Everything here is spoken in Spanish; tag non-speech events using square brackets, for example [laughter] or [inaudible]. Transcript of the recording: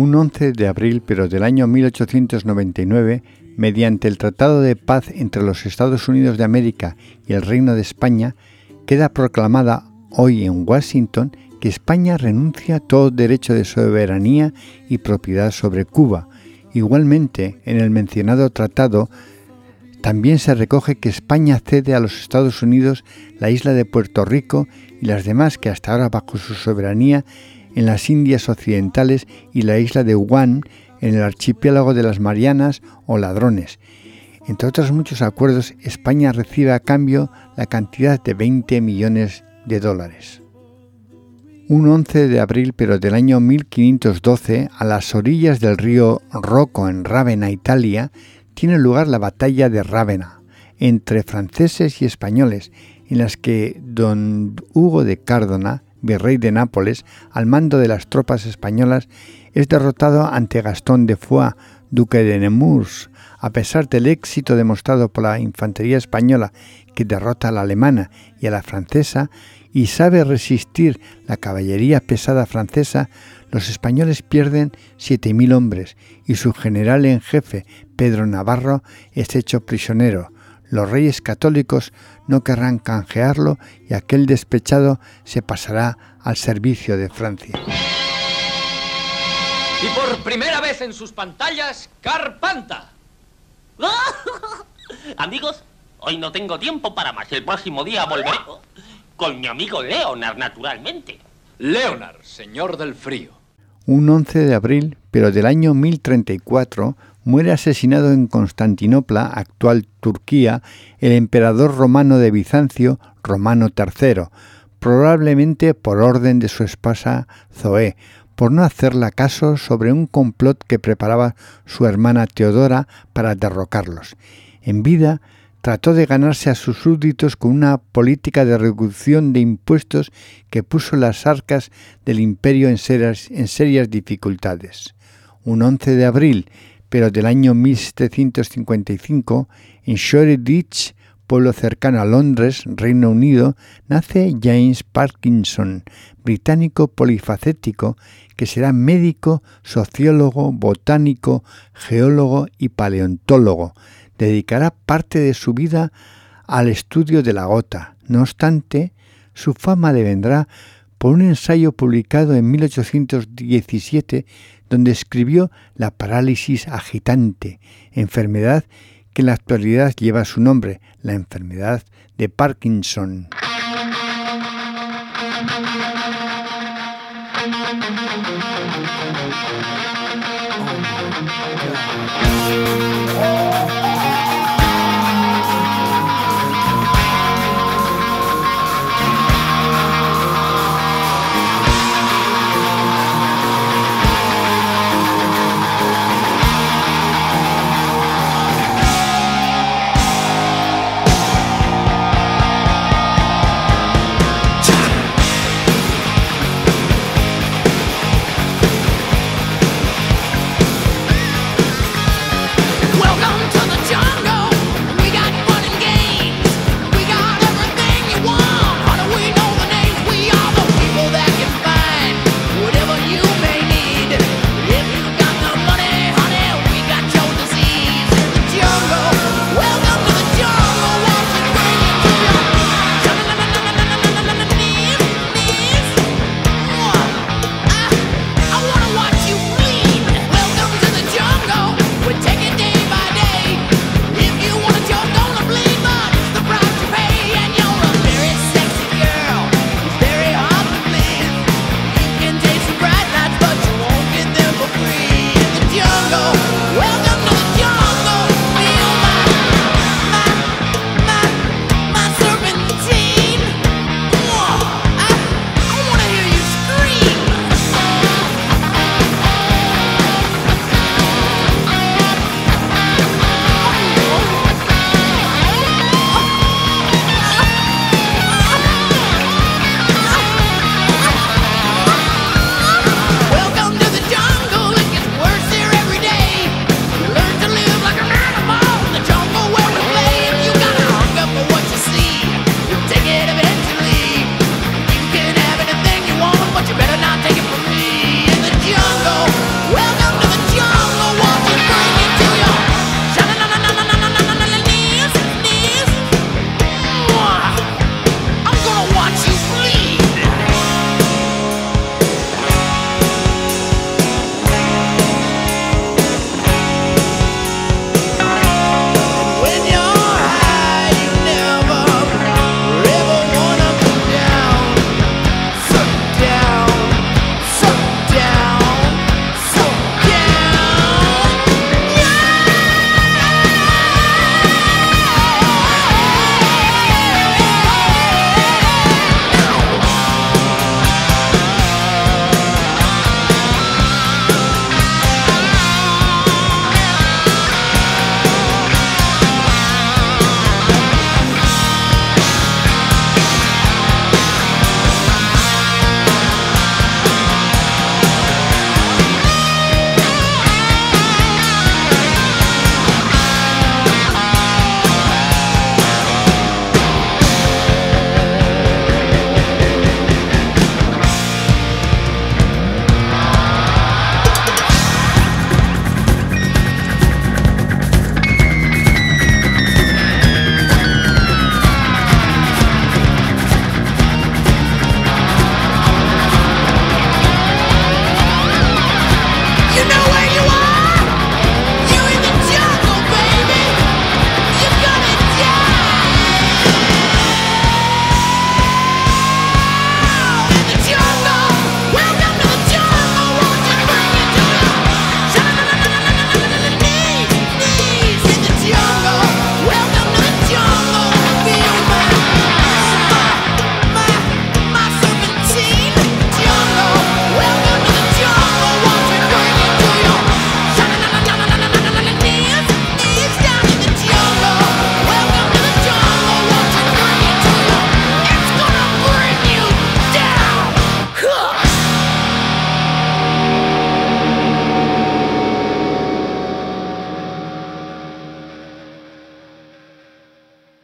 Un 11 de abril pero del año 1899, mediante el Tratado de Paz entre los Estados Unidos de América y el Reino de España, queda proclamada hoy en Washington que España renuncia a todo derecho de soberanía y propiedad sobre Cuba. Igualmente, en el mencionado tratado, también se recoge que España cede a los Estados Unidos la isla de Puerto Rico y las demás que hasta ahora bajo su soberanía en las Indias Occidentales y la isla de Guam en el archipiélago de las Marianas o Ladrones. Entre otros muchos acuerdos, España recibe a cambio la cantidad de 20 millones de dólares. Un 11 de abril pero del año 1512, a las orillas del río Rocco en Rávena, Italia, tiene lugar la batalla de Rávena entre franceses y españoles, en las que don Hugo de Cárdona virrey de Nápoles, al mando de las tropas españolas, es derrotado ante Gastón de Foix, duque de Nemours, a pesar del éxito demostrado por la infantería española que derrota a la alemana y a la francesa y sabe resistir la caballería pesada francesa, los españoles pierden 7.000 hombres y su general en jefe, Pedro Navarro, es hecho prisionero, los reyes católicos no querrán canjearlo y aquel despechado se pasará al servicio de Francia. Y por primera vez en sus pantallas, Carpanta. [laughs] Amigos, hoy no tengo tiempo para más. El próximo día volveré con mi amigo Leonard, naturalmente. Leonard, señor del frío. Un 11 de abril, pero del año 1034, muere asesinado en Constantinopla, actual Turquía, el emperador romano de Bizancio, Romano III, probablemente por orden de su esposa Zoé, por no hacerla caso sobre un complot que preparaba su hermana Teodora para derrocarlos. En vida, trató de ganarse a sus súbditos con una política de reducción de impuestos que puso las arcas del imperio en serias, dificultades. Un 11 de abril pero del año 1755, en Shoreditch, pueblo cercano a Londres, Reino Unido, nace James Parkinson, británico polifacético que será médico, sociólogo, botánico, geólogo y paleontólogo. Dedicará parte de su vida al estudio de la gota. No obstante, su fama le vendrá por un ensayo publicado en 1817 donde escribió La parálisis agitante, enfermedad que en la actualidad lleva su nombre, la enfermedad de Parkinson.